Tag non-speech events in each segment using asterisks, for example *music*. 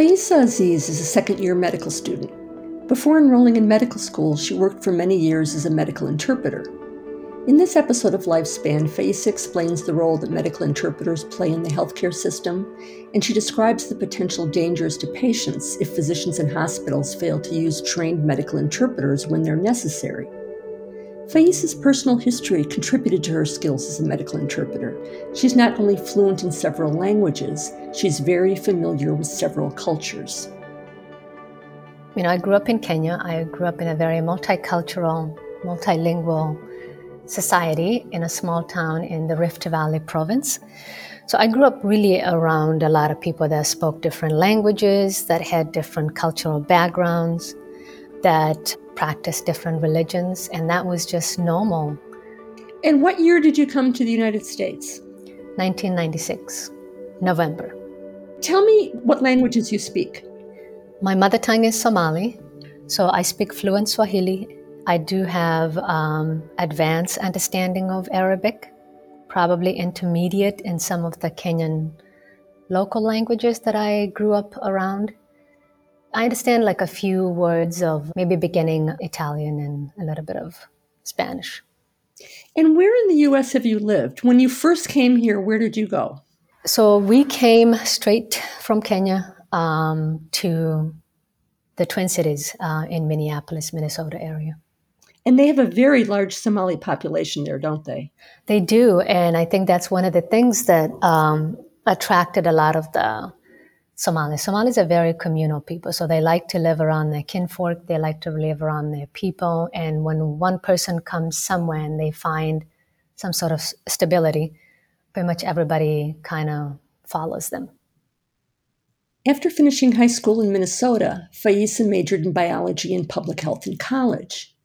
Faisa Aziz is a second year medical student. Before enrolling in medical school, she worked for many years as a medical interpreter. In this episode of Lifespan, Faisa explains the role that medical interpreters play in the healthcare system, and she describes the potential dangers to patients if physicians and hospitals fail to use trained medical interpreters when they're necessary. Faisa's personal history contributed to her skills as a medical interpreter. She's not only fluent in several languages, she's very familiar with several cultures. You know, I grew up in Kenya. I grew up in a very multicultural, multilingual society in a small town in the Rift Valley province. So I grew up really around a lot of people that spoke different languages, that had different cultural backgrounds, that practiced different religions, and that was just normal. And what year did you come to the United States? 1996, November. Tell me what languages you speak. My mother tongue is Somali, so I speak fluent Swahili. I do have um, advanced understanding of Arabic, probably intermediate in some of the Kenyan local languages that I grew up around. I understand like a few words of maybe beginning Italian and a little bit of Spanish. And where in the US have you lived? When you first came here, where did you go? So we came straight from Kenya um, to the Twin Cities uh, in Minneapolis, Minnesota area. And they have a very large Somali population there, don't they? They do. And I think that's one of the things that um, attracted a lot of the Somalis. Somalis are very communal people, so they like to live around their kinfolk, they like to live around their people. And when one person comes somewhere and they find some sort of stability, pretty much everybody kind of follows them. After finishing high school in Minnesota, Faisa majored in biology and public health in college.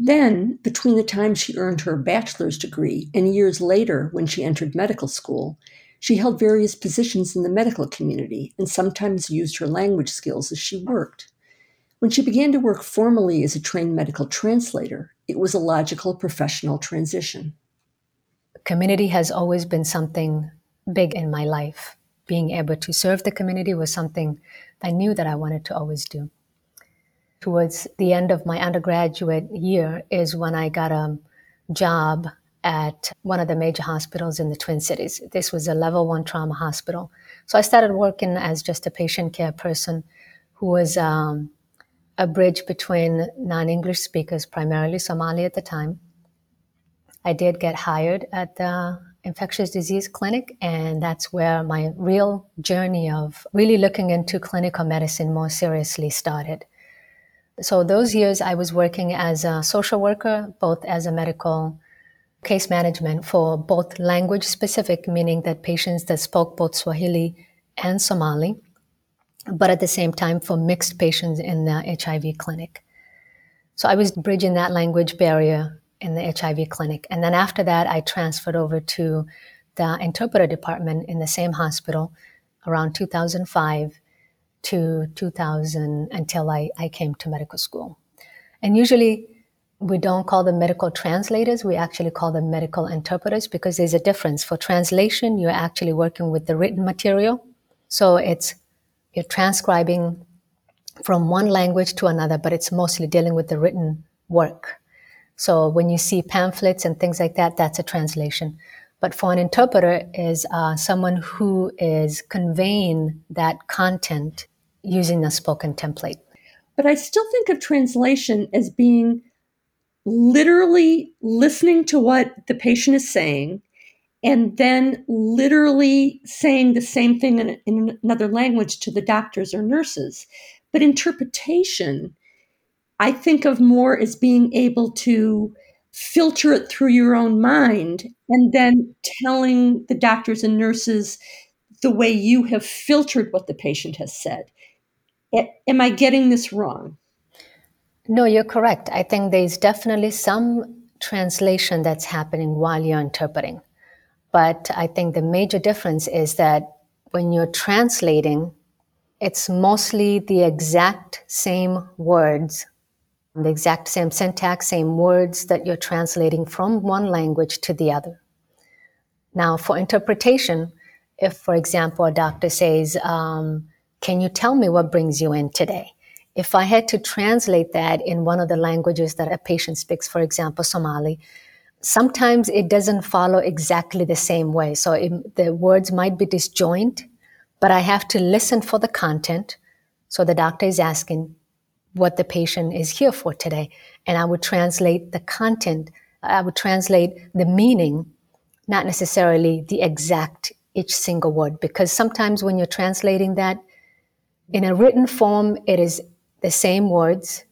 Then, between the time she earned her bachelor's degree and years later when she entered medical school, she held various positions in the medical community and sometimes used her language skills as she worked. When she began to work formally as a trained medical translator, it was a logical professional transition. Community has always been something big in my life. Being able to serve the community was something I knew that I wanted to always do. Towards the end of my undergraduate year is when I got a job at one of the major hospitals in the Twin Cities. This was a level one trauma hospital. So I started working as just a patient care person who was um, a bridge between non English speakers, primarily Somali at the time. I did get hired at the infectious disease clinic, and that's where my real journey of really looking into clinical medicine more seriously started. So, those years I was working as a social worker, both as a medical case management for both language specific, meaning that patients that spoke both Swahili and Somali, but at the same time for mixed patients in the HIV clinic. So I was bridging that language barrier in the HIV clinic. And then after that, I transferred over to the interpreter department in the same hospital around 2005 to 2000 until I, I came to medical school. And usually we don't call them medical translators, we actually call them medical interpreters because there's a difference. For translation, you're actually working with the written material. So it's you're transcribing from one language to another, but it's mostly dealing with the written work. So when you see pamphlets and things like that, that's a translation. But for an interpreter is uh, someone who is conveying that content using a spoken template. But I still think of translation as being literally listening to what the patient is saying and then literally saying the same thing in, in, another language to the doctors or nurses. But interpretation, I think of more as being able to filter it through your own mind and then telling the doctors and nurses the way you have filtered what the patient has said. Am I getting this wrong? No, you're correct. I think there's definitely some translation that's happening while you're interpreting. But I think the major difference is that when you're translating, it's mostly the exact same words, the exact same syntax, same words that you're translating from one language to the other. Now, for interpretation, if, for example, a doctor says, um, Can you tell me what brings you in today? If I had to translate that in one of the languages that a patient speaks, for example, Somali, sometimes it doesn't follow exactly the same way. So it, the words might be disjoint, but I have to listen for the content. So the doctor is asking what the patient is here for today. And I would translate the content, I would translate the meaning, not necessarily the exact each single word, because sometimes when you're translating that in a written form, it is the same words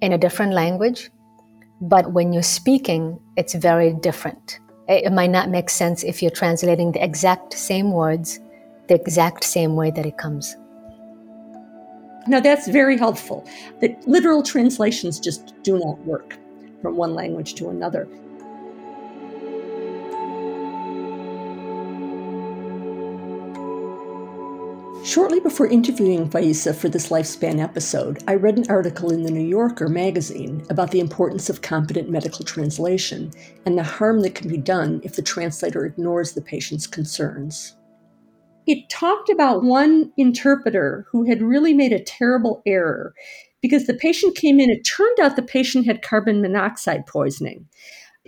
in a different language but when you're speaking, it's very different. It might not make sense if you're translating the exact same words the exact same way that it comes. Now, that's very helpful. The literal translations just do not work from one language to another. Shortly before interviewing Faiza for this lifespan episode, I read an article in the New Yorker magazine about the importance of competent medical translation and the harm that can be done if the translator ignores the patient's concerns. It talked about one interpreter who had really made a terrible error because the patient came in. It turned out the patient had carbon monoxide poisoning.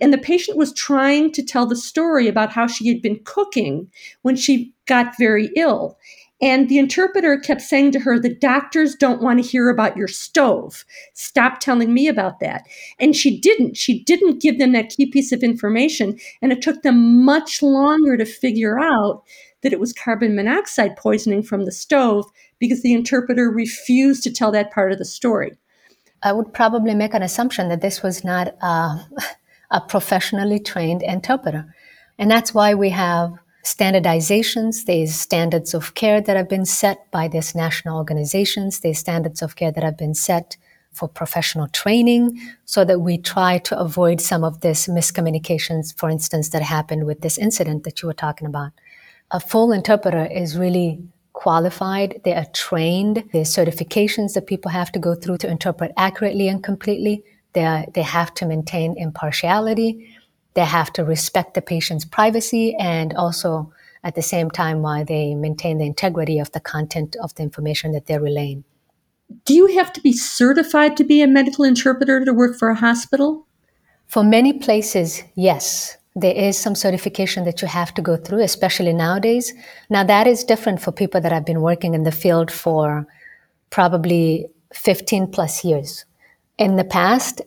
And the patient was trying to tell the story about how she had been cooking when she got very ill. And the interpreter kept saying to her, The doctors don't want to hear about your stove. Stop telling me about that. And she didn't. She didn't give them that key piece of information. And it took them much longer to figure out that it was carbon monoxide poisoning from the stove because the interpreter refused to tell that part of the story. I would probably make an assumption that this was not uh, a, *laughs* a professionally trained interpreter. And that's why we have standardizations, there's standards of care that have been set by these national organizations, there's standards of care that have been set for professional training so that we try to avoid some of this miscommunications, for instance, that happened with this incident that you were talking about. A full interpreter is really qualified, they are trained, there's certifications that people have to go through to interpret accurately and completely. They, are, they have to maintain impartiality they have to respect the patient's privacy and also at the same time while they maintain the integrity of the content of the information that they're relaying. Do you have to be certified to be a medical interpreter to work for a hospital? For many places, yes. There is some certification that you have to go through, especially nowadays. Now, that is different for people that have been working in the field for probably 15 plus years. In the past,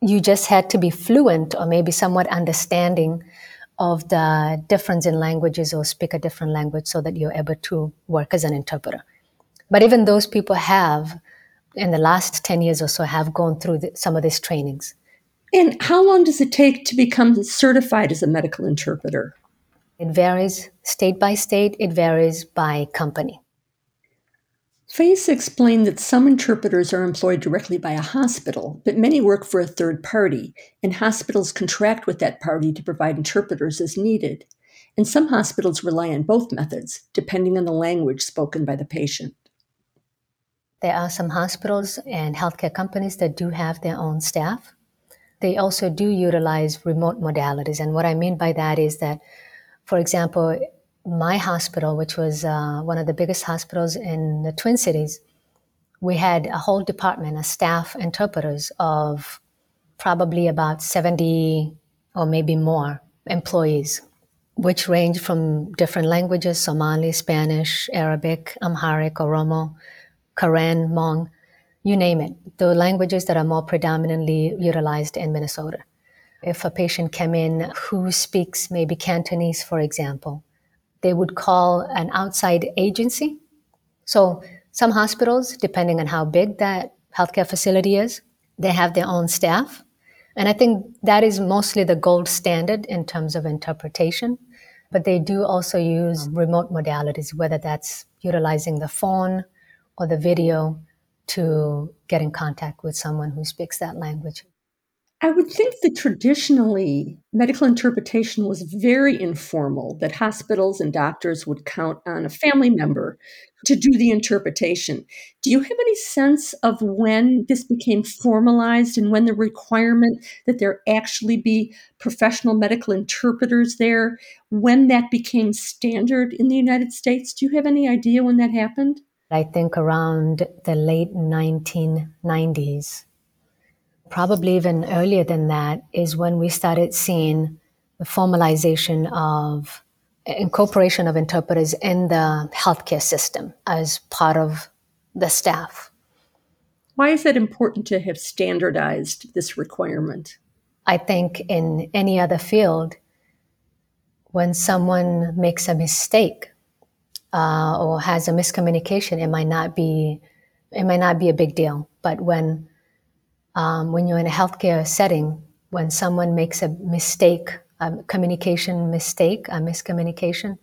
you just had to be fluent or maybe somewhat understanding of the difference in languages or speak a different language so that you're able to work as an interpreter. But even those people have, in the last 10 years or so, have gone through the, some of these trainings. And how long does it take to become certified as a medical interpreter? It varies state by state, it varies by company. Faiza explained that some interpreters are employed directly by a hospital, but many work for a third party, and hospitals contract with that party to provide interpreters as needed. And some hospitals rely on both methods, depending on the language spoken by the patient. There are some hospitals and healthcare companies that do have their own staff. They also do utilize remote modalities. And what I mean by that is that, for example, my hospital, which was uh, one of the biggest hospitals in the Twin Cities, we had a whole department, of staff interpreters of probably about 70 or maybe more employees, which range from different languages Somali, Spanish, Arabic, Amharic, Oromo, Karen, Hmong, you name it, the languages that are more predominantly utilized in Minnesota. If a patient came in who speaks maybe Cantonese, for example, they would call an outside agency. So some hospitals, depending on how big that healthcare facility is, they have their own staff. And I think that is mostly the gold standard in terms of interpretation. But they do also use remote modalities, whether that's utilizing the phone or the video to get in contact with someone who speaks that language. I would think that traditionally medical interpretation was very informal, that hospitals and doctors would count on a family member to do the interpretation. Do you have any sense of when this became formalized and when the requirement that there actually be professional medical interpreters there, when that became standard in the United States? Do you have any idea when that happened? I think around the late 1990s probably even earlier than that, is when we started seeing the formalization of incorporation of interpreters in the healthcare system as part of the staff. Why is it important to have standardized this requirement? I think in any other field, when someone makes a mistake uh, or has a miscommunication, it might not be it might not be a big deal. But when um, when you're in a healthcare setting, when someone makes a mistake, a communication mistake, a miscommunication,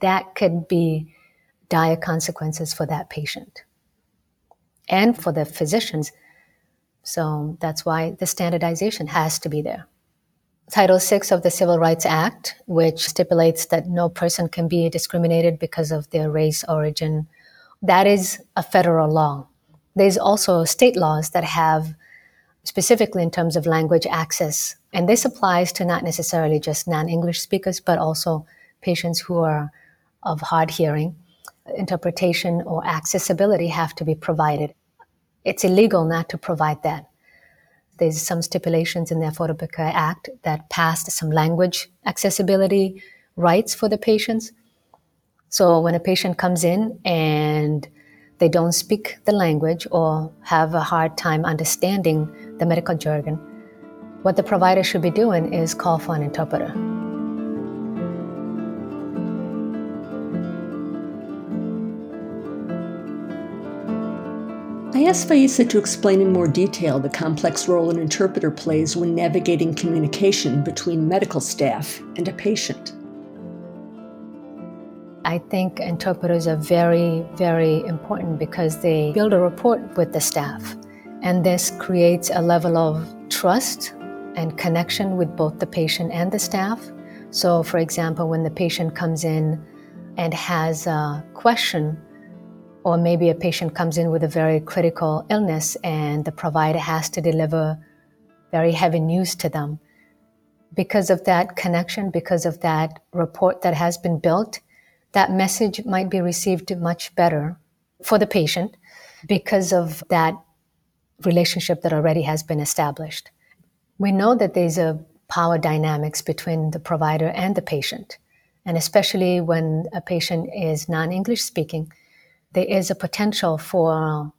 that could be dire consequences for that patient and for the physicians. So that's why the standardization has to be there. Title VI of the Civil Rights Act, which stipulates that no person can be discriminated because of their race, origin, that is a federal law. There's also state laws that have specifically in terms of language access. And this applies to not necessarily just non English speakers, but also patients who are of hard hearing. Interpretation or accessibility have to be provided. It's illegal not to provide that. There's some stipulations in the Affordable Care Act that passed some language accessibility rights for the patients. So when a patient comes in and they don't speak the language or have a hard time understanding the medical jargon, what the provider should be doing is call for an interpreter. I asked Faiza to explain in more detail the complex role an interpreter plays when navigating communication between medical staff and a patient. I think interpreters are very, very important because they build a rapport with the staff. And this creates a level of trust and connection with both the patient and the staff. So, for example, when the patient comes in and has a question, or maybe a patient comes in with a very critical illness and the provider has to deliver very heavy news to them. Because of that connection, because of that rapport that has been built, that message might be received much better for the patient because of that relationship that already has been established. We know that there's a power dynamics between the provider and the patient. And especially when a patient is non English speaking, there is a potential for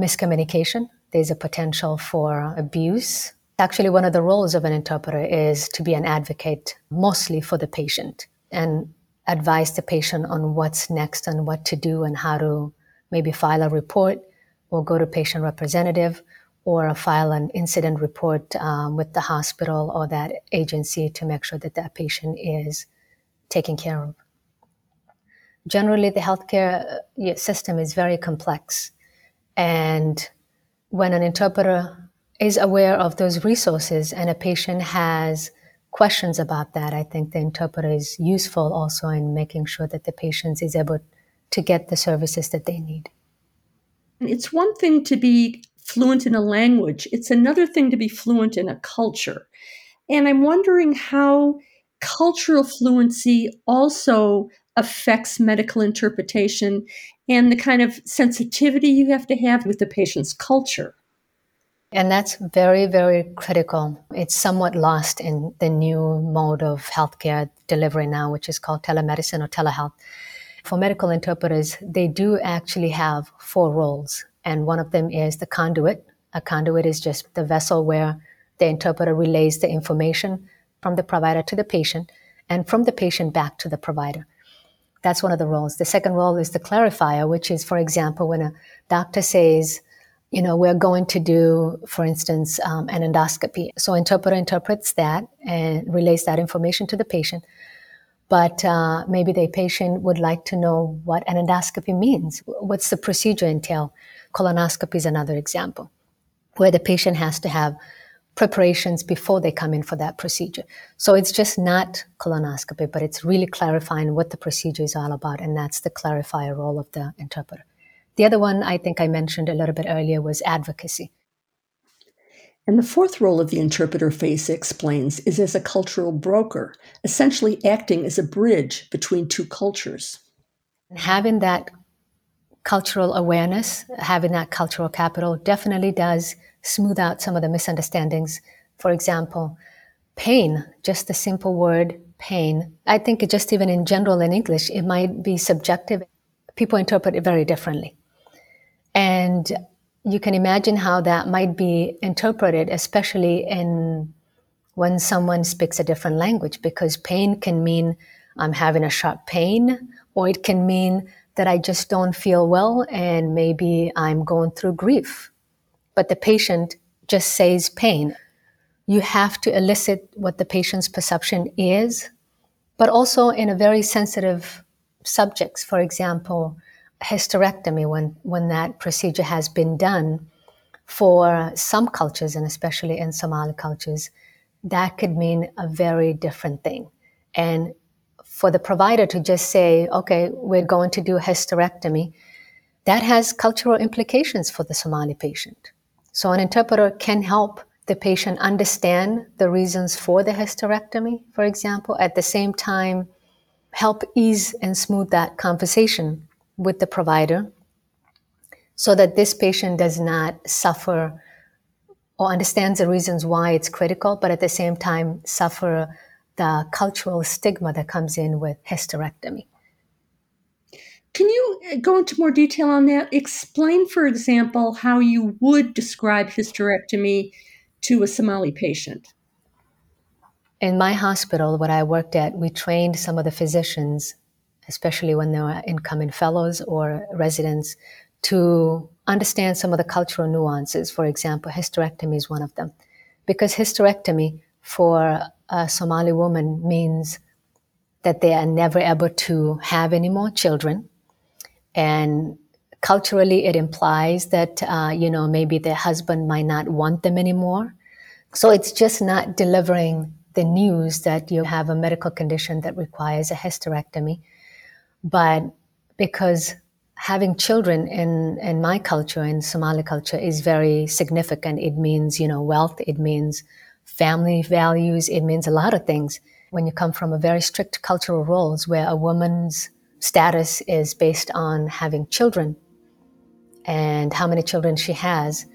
miscommunication, there's a potential for abuse. Actually, one of the roles of an interpreter is to be an advocate mostly for the patient. And advise the patient on what's next and what to do and how to maybe file a report or go to patient representative or file an incident report um, with the hospital or that agency to make sure that that patient is taken care of. Generally, the healthcare uh, system is very complex. And when an interpreter is aware of those resources and a patient has questions about that, I think the interpreter is useful also in making sure that the patient is able to get the services that they need. It's one thing to be fluent in a language, it's another thing to be fluent in a culture. And I'm wondering how cultural fluency also affects medical interpretation and the kind of sensitivity you have to have with the patient's culture. And that's very, very critical. It's somewhat lost in the new mode of healthcare delivery now, which is called telemedicine or telehealth. For medical interpreters, they do actually have four roles. And one of them is the conduit. A conduit is just the vessel where the interpreter relays the information from the provider to the patient and from the patient back to the provider. That's one of the roles. The second role is the clarifier, which is, for example, when a doctor says, you know, we're going to do, for instance, um, an endoscopy. So interpreter interprets that and relays that information to the patient. But uh, maybe the patient would like to know what an endoscopy means. What's the procedure entail? Colonoscopy is another example, where the patient has to have preparations before they come in for that procedure. So it's just not colonoscopy, but it's really clarifying what the procedure is all about, and that's the clarifier role of the interpreter. The other one I think I mentioned a little bit earlier was advocacy. And the fourth role of the interpreter, Faiza explains, is as a cultural broker, essentially acting as a bridge between two cultures. Having that cultural awareness, having that cultural capital definitely does smooth out some of the misunderstandings. For example, pain, just the simple word pain. I think just even in general in English, it might be subjective. People interpret it very differently. And you can imagine how that might be interpreted, especially in when someone speaks a different language, because pain can mean I'm having a sharp pain, or it can mean that I just don't feel well and maybe I'm going through grief. But the patient just says pain. You have to elicit what the patient's perception is, but also in a very sensitive subjects. For example, hysterectomy, when, when that procedure has been done, for some cultures, and especially in Somali cultures, that could mean a very different thing. And for the provider to just say, okay, we're going to do hysterectomy, that has cultural implications for the Somali patient. So an interpreter can help the patient understand the reasons for the hysterectomy, for example, at the same time, help ease and smooth that conversation with the provider so that this patient does not suffer or understands the reasons why it's critical, but at the same time suffer the cultural stigma that comes in with hysterectomy. Can you uh, go into more detail on that? Explain, for example, how you would describe hysterectomy to a Somali patient. In my hospital, what I worked at, we trained some of the physicians especially when they were incoming fellows or residents, to understand some of the cultural nuances. For example, hysterectomy is one of them. Because hysterectomy for a Somali woman means that they are never able to have any more children. And culturally, it implies that, uh, you know, maybe their husband might not want them anymore. So it's just not delivering the news that you have a medical condition that requires a hysterectomy but because having children in, in my culture, in Somali culture, is very significant. It means, you know, wealth, it means family values, it means a lot of things. When you come from a very strict cultural roles where a woman's status is based on having children and how many children she has,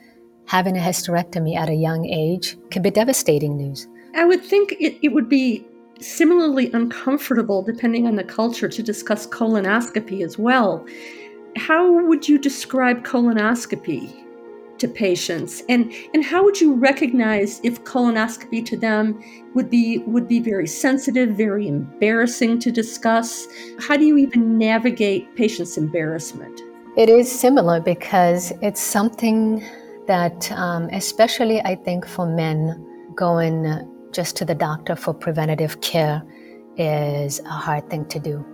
having a hysterectomy at a young age can be devastating news. I would think it, it would be similarly uncomfortable, depending on the culture, to discuss colonoscopy as well. How would you describe colonoscopy to patients, and and how would you recognize if colonoscopy to them would be would be very sensitive, very embarrassing to discuss? How do you even navigate patients' embarrassment? It is similar because it's something that, um, especially I think for men going just to the doctor for preventative care is a hard thing to do.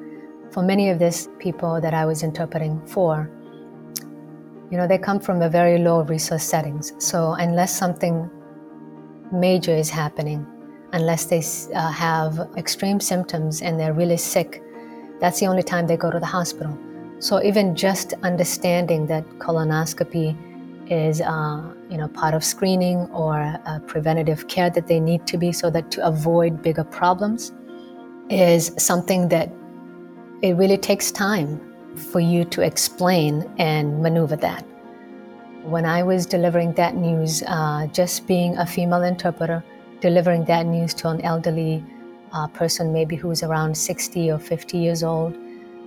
For many of these people that I was interpreting for, you know, they come from a very low resource settings. So unless something major is happening, unless they uh, have extreme symptoms and they're really sick, that's the only time they go to the hospital. So even just understanding that colonoscopy is uh, you know part of screening or preventative care that they need to be so that to avoid bigger problems is something that it really takes time for you to explain and maneuver that. When i was delivering that news uh, just being a female interpreter delivering that news to an elderly uh, person maybe who's around 60 or 50 years old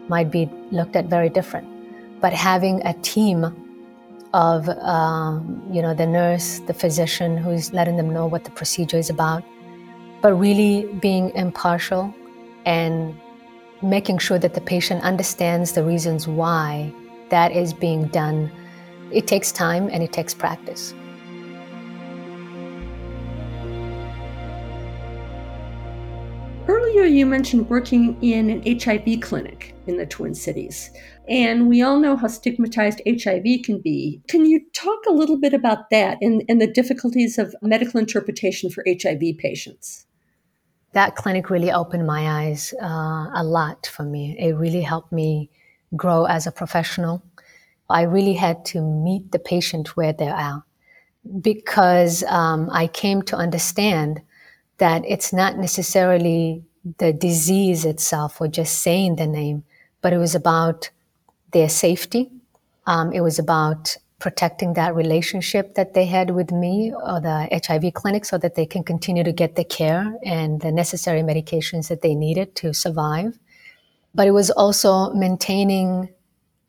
might be looked at very different. But having a team of um, you know the nurse, the physician who's letting them know what the procedure is about, but really being impartial and making sure that the patient understands the reasons why that is being done. It takes time and it takes practice. You mentioned working in an HIV clinic in the Twin Cities. And we all know how stigmatized HIV can be. Can you talk a little bit about that and, and the difficulties of medical interpretation for HIV patients? That clinic really opened my eyes uh, a lot for me. It really helped me grow as a professional. I really had to meet the patient where they are because um, I came to understand that it's not necessarily the disease itself or just saying the name, but it was about their safety. Um, it was about protecting that relationship that they had with me or the HIV clinic so that they can continue to get the care and the necessary medications that they needed to survive. But it was also maintaining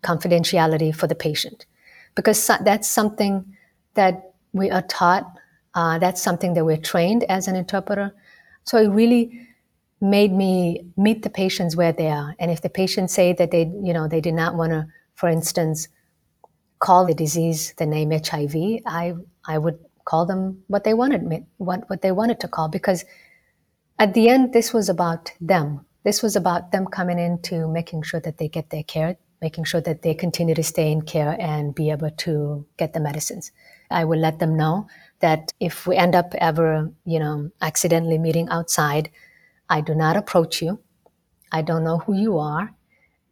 confidentiality for the patient because that's something that we are taught. Uh, that's something that we're trained as an interpreter. So it really made me meet the patients where they are. And if the patients say that they, you know, they did not want to, for instance, call the disease the name HIV, I I would call them what they wanted what what they wanted to call because at the end this was about them. This was about them coming into making sure that they get their care, making sure that they continue to stay in care and be able to get the medicines. I will let them know that if we end up ever, you know, accidentally meeting outside, I do not approach you. I don't know who you are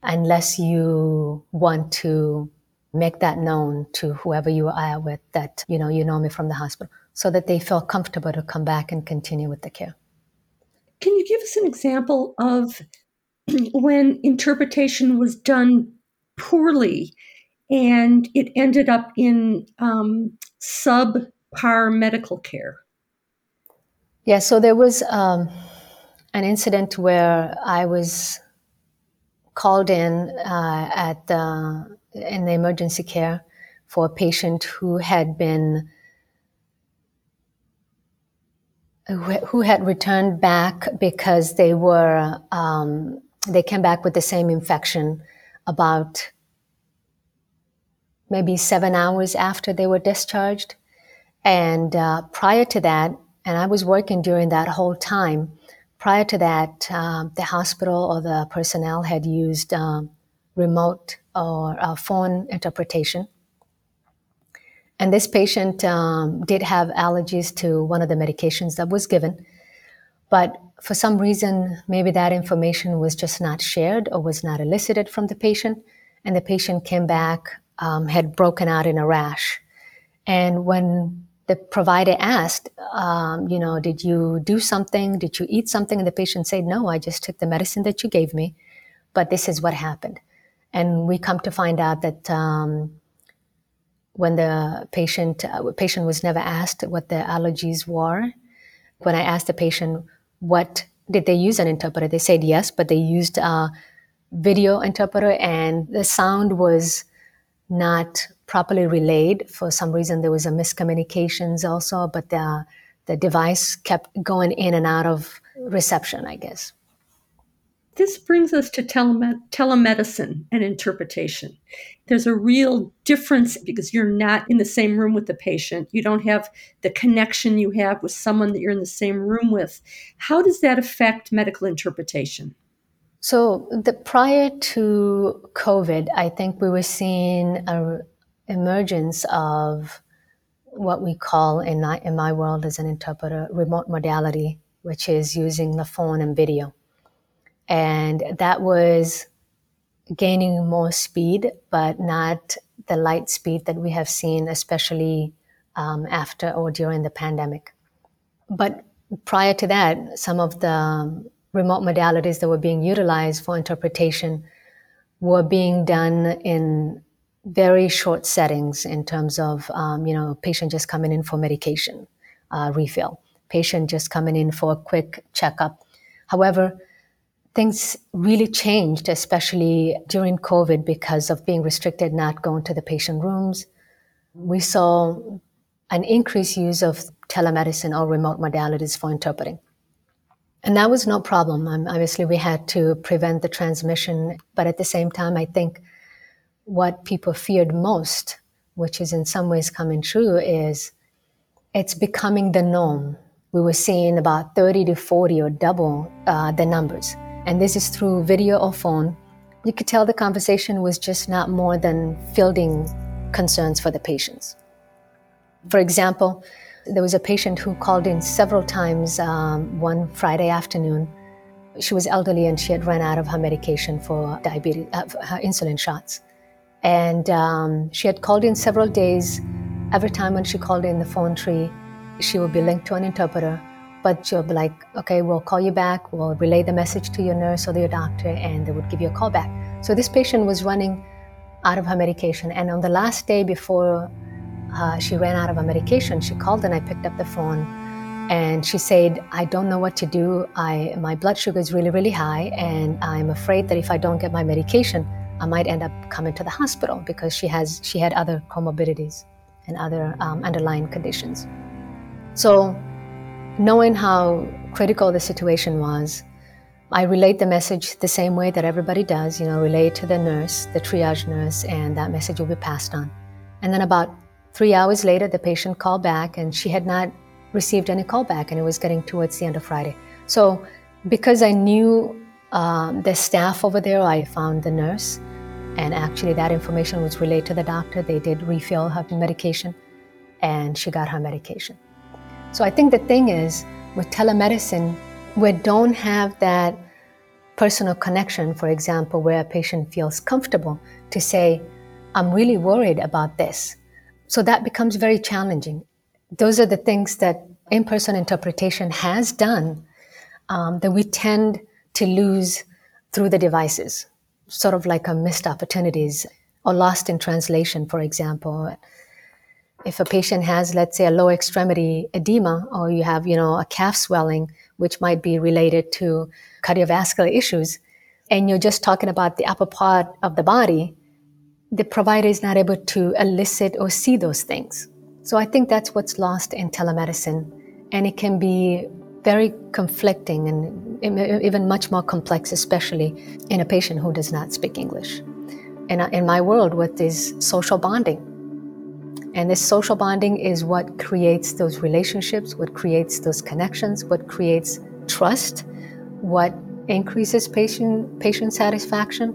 unless you want to make that known to whoever you are with that, you know, you know me from the hospital so that they feel comfortable to come back and continue with the care. Can you give us an example of *clears throat* when interpretation was done poorly and it ended up in um, subpar medical care? Yeah, so there was um, an incident where I was called in uh, at the, in the emergency care for a patient who had been who had returned back because they were um, they came back with the same infection about maybe seven hours after they were discharged. And uh, prior to that and i was working during that whole time prior to that, um, the hospital or the personnel had used um, remote or uh, phone interpretation. And this patient um, did have allergies to one of the medications that was given. But for some reason, maybe that information was just not shared or was not elicited from the patient. And the patient came back, um, had broken out in a rash. And when the provider asked, um, you know, did you do something? Did you eat something? And the patient said, no, I just took the medicine that you gave me, but this is what happened. And we come to find out that um, when the patient uh, patient was never asked what the allergies were, when I asked the patient what did they use an interpreter, they said yes, but they used a video interpreter, and the sound was not properly relayed. For some reason, there was a miscommunications also, but the, the device kept going in and out of reception, I guess. This brings us to telemed- telemedicine and interpretation. There's a real difference because you're not in the same room with the patient. You don't have the connection you have with someone that you're in the same room with. How does that affect medical interpretation? So, the, prior to COVID, I think we were seeing a emergence of what we call in my, in my world as an interpreter remote modality, which is using the phone and video. And that was gaining more speed, but not the light speed that we have seen, especially um, after or during the pandemic. But prior to that, some of the remote modalities that were being utilized for interpretation were being done in very short settings in terms of um, you know patient just coming in for medication uh, refill patient just coming in for a quick checkup. However things really changed especially during covid because of being restricted not going to the patient rooms. We saw an increased use of telemedicine or remote modalities for interpreting. And that was no problem. Um, obviously we had to prevent the transmission but at the same time i think what people feared most, which is in some ways coming true, is it's becoming the norm. we were seeing about 30 to 40 or double uh, the numbers. And this is through video or phone. You could tell the conversation was just not more than fielding concerns for the patients. For example, there was a patient who called in several times um, one Friday afternoon. She was elderly and she had run out of her medication for diabetes, uh, her insulin shots. And um, she had called in several days. Every time when she called in the phone tree, she would be linked to an interpreter, but she'll be like, okay, we'll call you back, we'll relay the message to your nurse or your doctor, and they would give you a call back. So this patient was running out of her medication. And on the last day before uh, she ran out of her medication, she called and I picked up the phone and she said, I don't know what to do. I, my blood sugar is really, really high, and I'm afraid that if I don't get my medication, I might end up coming to the hospital because she has she had other comorbidities and other um, underlying conditions. So, knowing how critical the situation was, I relayed the message the same way that everybody does. You know, relay to the nurse, the triage nurse, and that message will be passed on. And then about three hours later, the patient called back, and she had not received any call back, and it was getting towards the end of Friday. So, because I knew um, the staff over there, I found the nurse, and actually that information was relayed to the doctor. They did refill her medication, and she got her medication. So I think the thing is, with telemedicine, we don't have that personal connection, for example, where a patient feels comfortable to say, I'm really worried about this. So that becomes very challenging. Those are the things that in person interpretation has done um, that we tend to lose through the devices, sort of like a missed opportunities or lost in translation, for example. If a patient has, let's say, a lower extremity edema, or you have, you know, a calf swelling, which might be related to cardiovascular issues, and you're just talking about the upper part of the body, the provider is not able to elicit or see those things. So I think that's what's lost in telemedicine. And it can be very conflicting and even much more complex, especially in a patient who does not speak English. In, in my world, with this social bonding. And this social bonding is what creates those relationships, what creates those connections, what creates trust, what increases patient, patient satisfaction.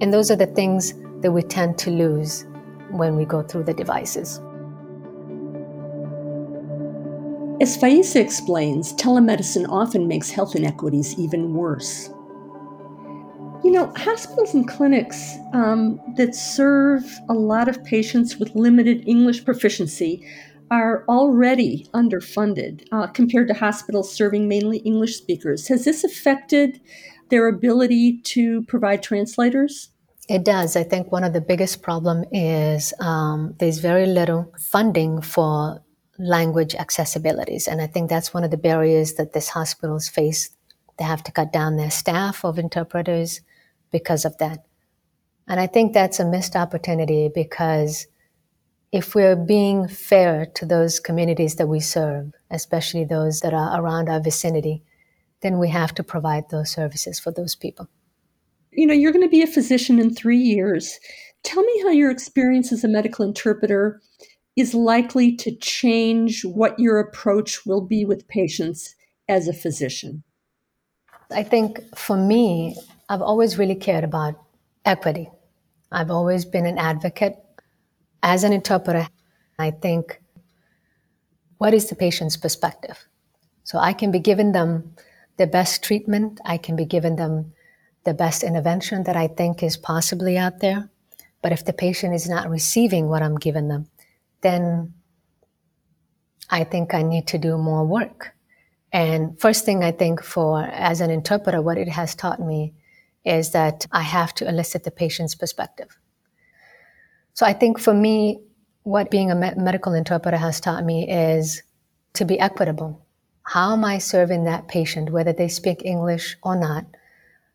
And those are the things that we tend to lose when we go through the devices. As Faisa explains, telemedicine often makes health inequities even worse. You know, hospitals and clinics um, that serve a lot of patients with limited English proficiency are already underfunded uh, compared to hospitals serving mainly English speakers. Has this affected their ability to provide translators? It does. I think one of the biggest problem is um, there's very little funding for language accessibilities. And I think that's one of the barriers that these hospitals face. They have to cut down their staff of interpreters because of that. And I think that's a missed opportunity because if we're being fair to those communities that we serve, especially those that are around our vicinity, then we have to provide those services for those people. You know, you're going to be a physician in three years. Tell me how your experience as a medical interpreter is likely to change what your approach will be with patients as a physician? I think for me, I've always really cared about equity. I've always been an advocate. As an interpreter, I think, what is the patient's perspective? So I can be giving them the best treatment, I can be giving them the best intervention that I think is possibly out there. But if the patient is not receiving what I'm giving them, then I think I need to do more work. And first thing I think for as an interpreter, what it has taught me is that I have to elicit the patient's perspective. So I think for me, what being a me- medical interpreter has taught me is to be equitable. How am I serving that patient, whether they speak English or not?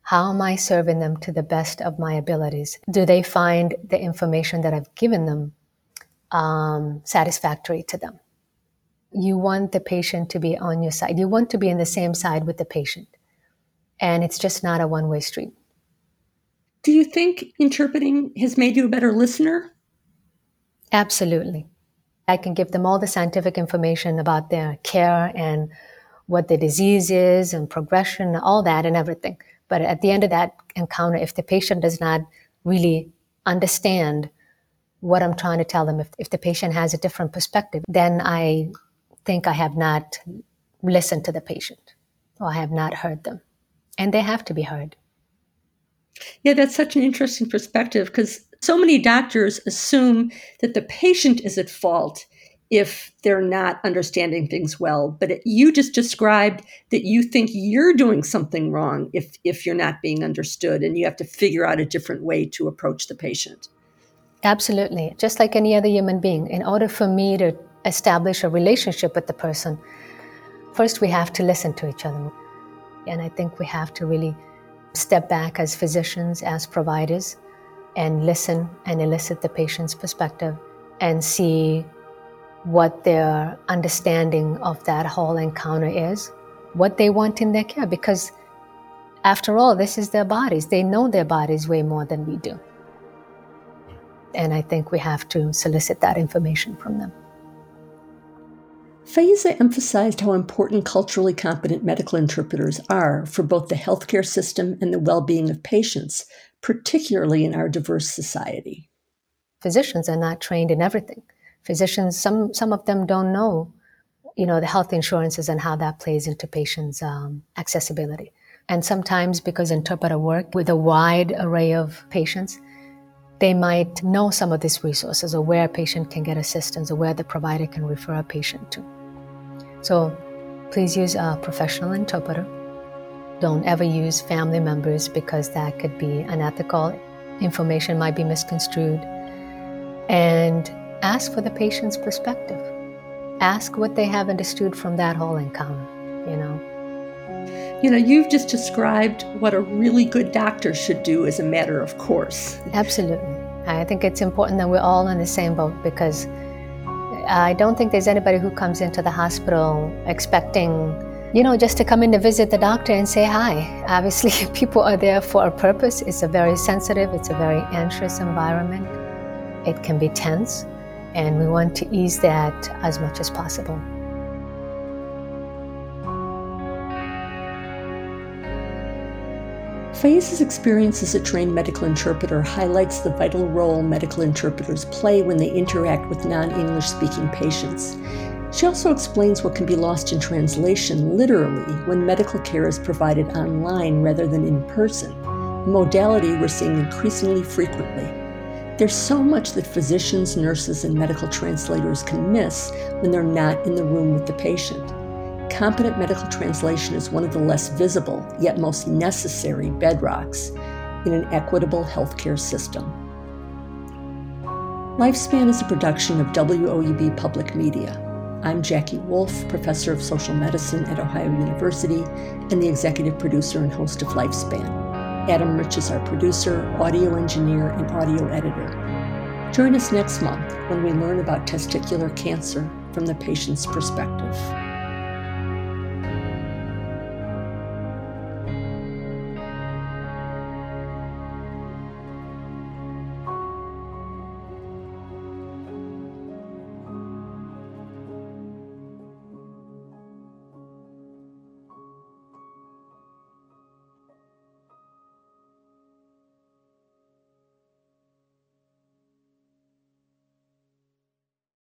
How am I serving them to the best of my abilities? Do they find the information that I've given them um, satisfactory to them. You want the patient to be on your side. You want to be in the same side with the patient. And it's just not a one way street. Do you think interpreting has made you a better listener? Absolutely. I can give them all the scientific information about their care and what the disease is and progression, all that and everything. But at the end of that encounter, if the patient does not really understand what I'm trying to tell them, if, if the patient has a different perspective, then I think I have not listened to the patient or I have not heard them. And they have to be heard. Yeah, that's such an interesting perspective because so many doctors assume that the patient is at fault if they're not understanding things well. But it, you just described that you think you're doing something wrong if, if you're not being understood, and you have to figure out a different way to approach the patient. Absolutely. Just like any other human being, in order for me to establish a relationship with the person, first we have to listen to each other. And I think we have to really step back as physicians, as providers, and listen and elicit the patient's perspective and see what their understanding of that whole encounter is, what they want in their care. Because after all, this is their bodies. They know their bodies way more than we do. And I think we have to solicit that information from them. Faiza emphasized how important culturally competent medical interpreters are for both the healthcare system and the well being of patients, particularly in our diverse society. Physicians are not trained in everything. Physicians, some, some of them don't know, you know, the health insurances and how that plays into patients' um, accessibility. And sometimes because interpreter work with a wide array of patients, they might know some of these resources or where a patient can get assistance or where the provider can refer a patient to. So please use a professional interpreter. Don't ever use family members because that could be unethical. Information might be misconstrued. And ask for the patient's perspective. Ask what they have understood from that whole encounter, you know. You know, you've just described what a really good doctor should do as a matter of course. Absolutely. I think it's important that we're all in the same boat because I don't think there's anybody who comes into the hospital expecting, you know, just to come in to visit the doctor and say hi. Obviously, *laughs* people are there for a purpose. It's a very sensitive, it's a very anxious environment. It can be tense, and we want to ease that as much as possible. Faiza's experience as a trained medical interpreter highlights the vital role medical interpreters play when they interact with non English speaking patients. She also explains what can be lost in translation literally when medical care is provided online rather than in person, a modality we're seeing increasingly frequently. There's so much that physicians, nurses, and medical translators can miss when they're not in the room with the patient competent medical translation is one of the less visible, yet most necessary bedrocks in an equitable healthcare system. Lifespan is a production of WOUB Public Media. I'm Jackie Wolf, professor of social medicine at Ohio University and the executive producer and host of Lifespan. Adam Rich is our producer, audio engineer, and audio editor. Join us next month when we learn about testicular cancer from the patient's perspective.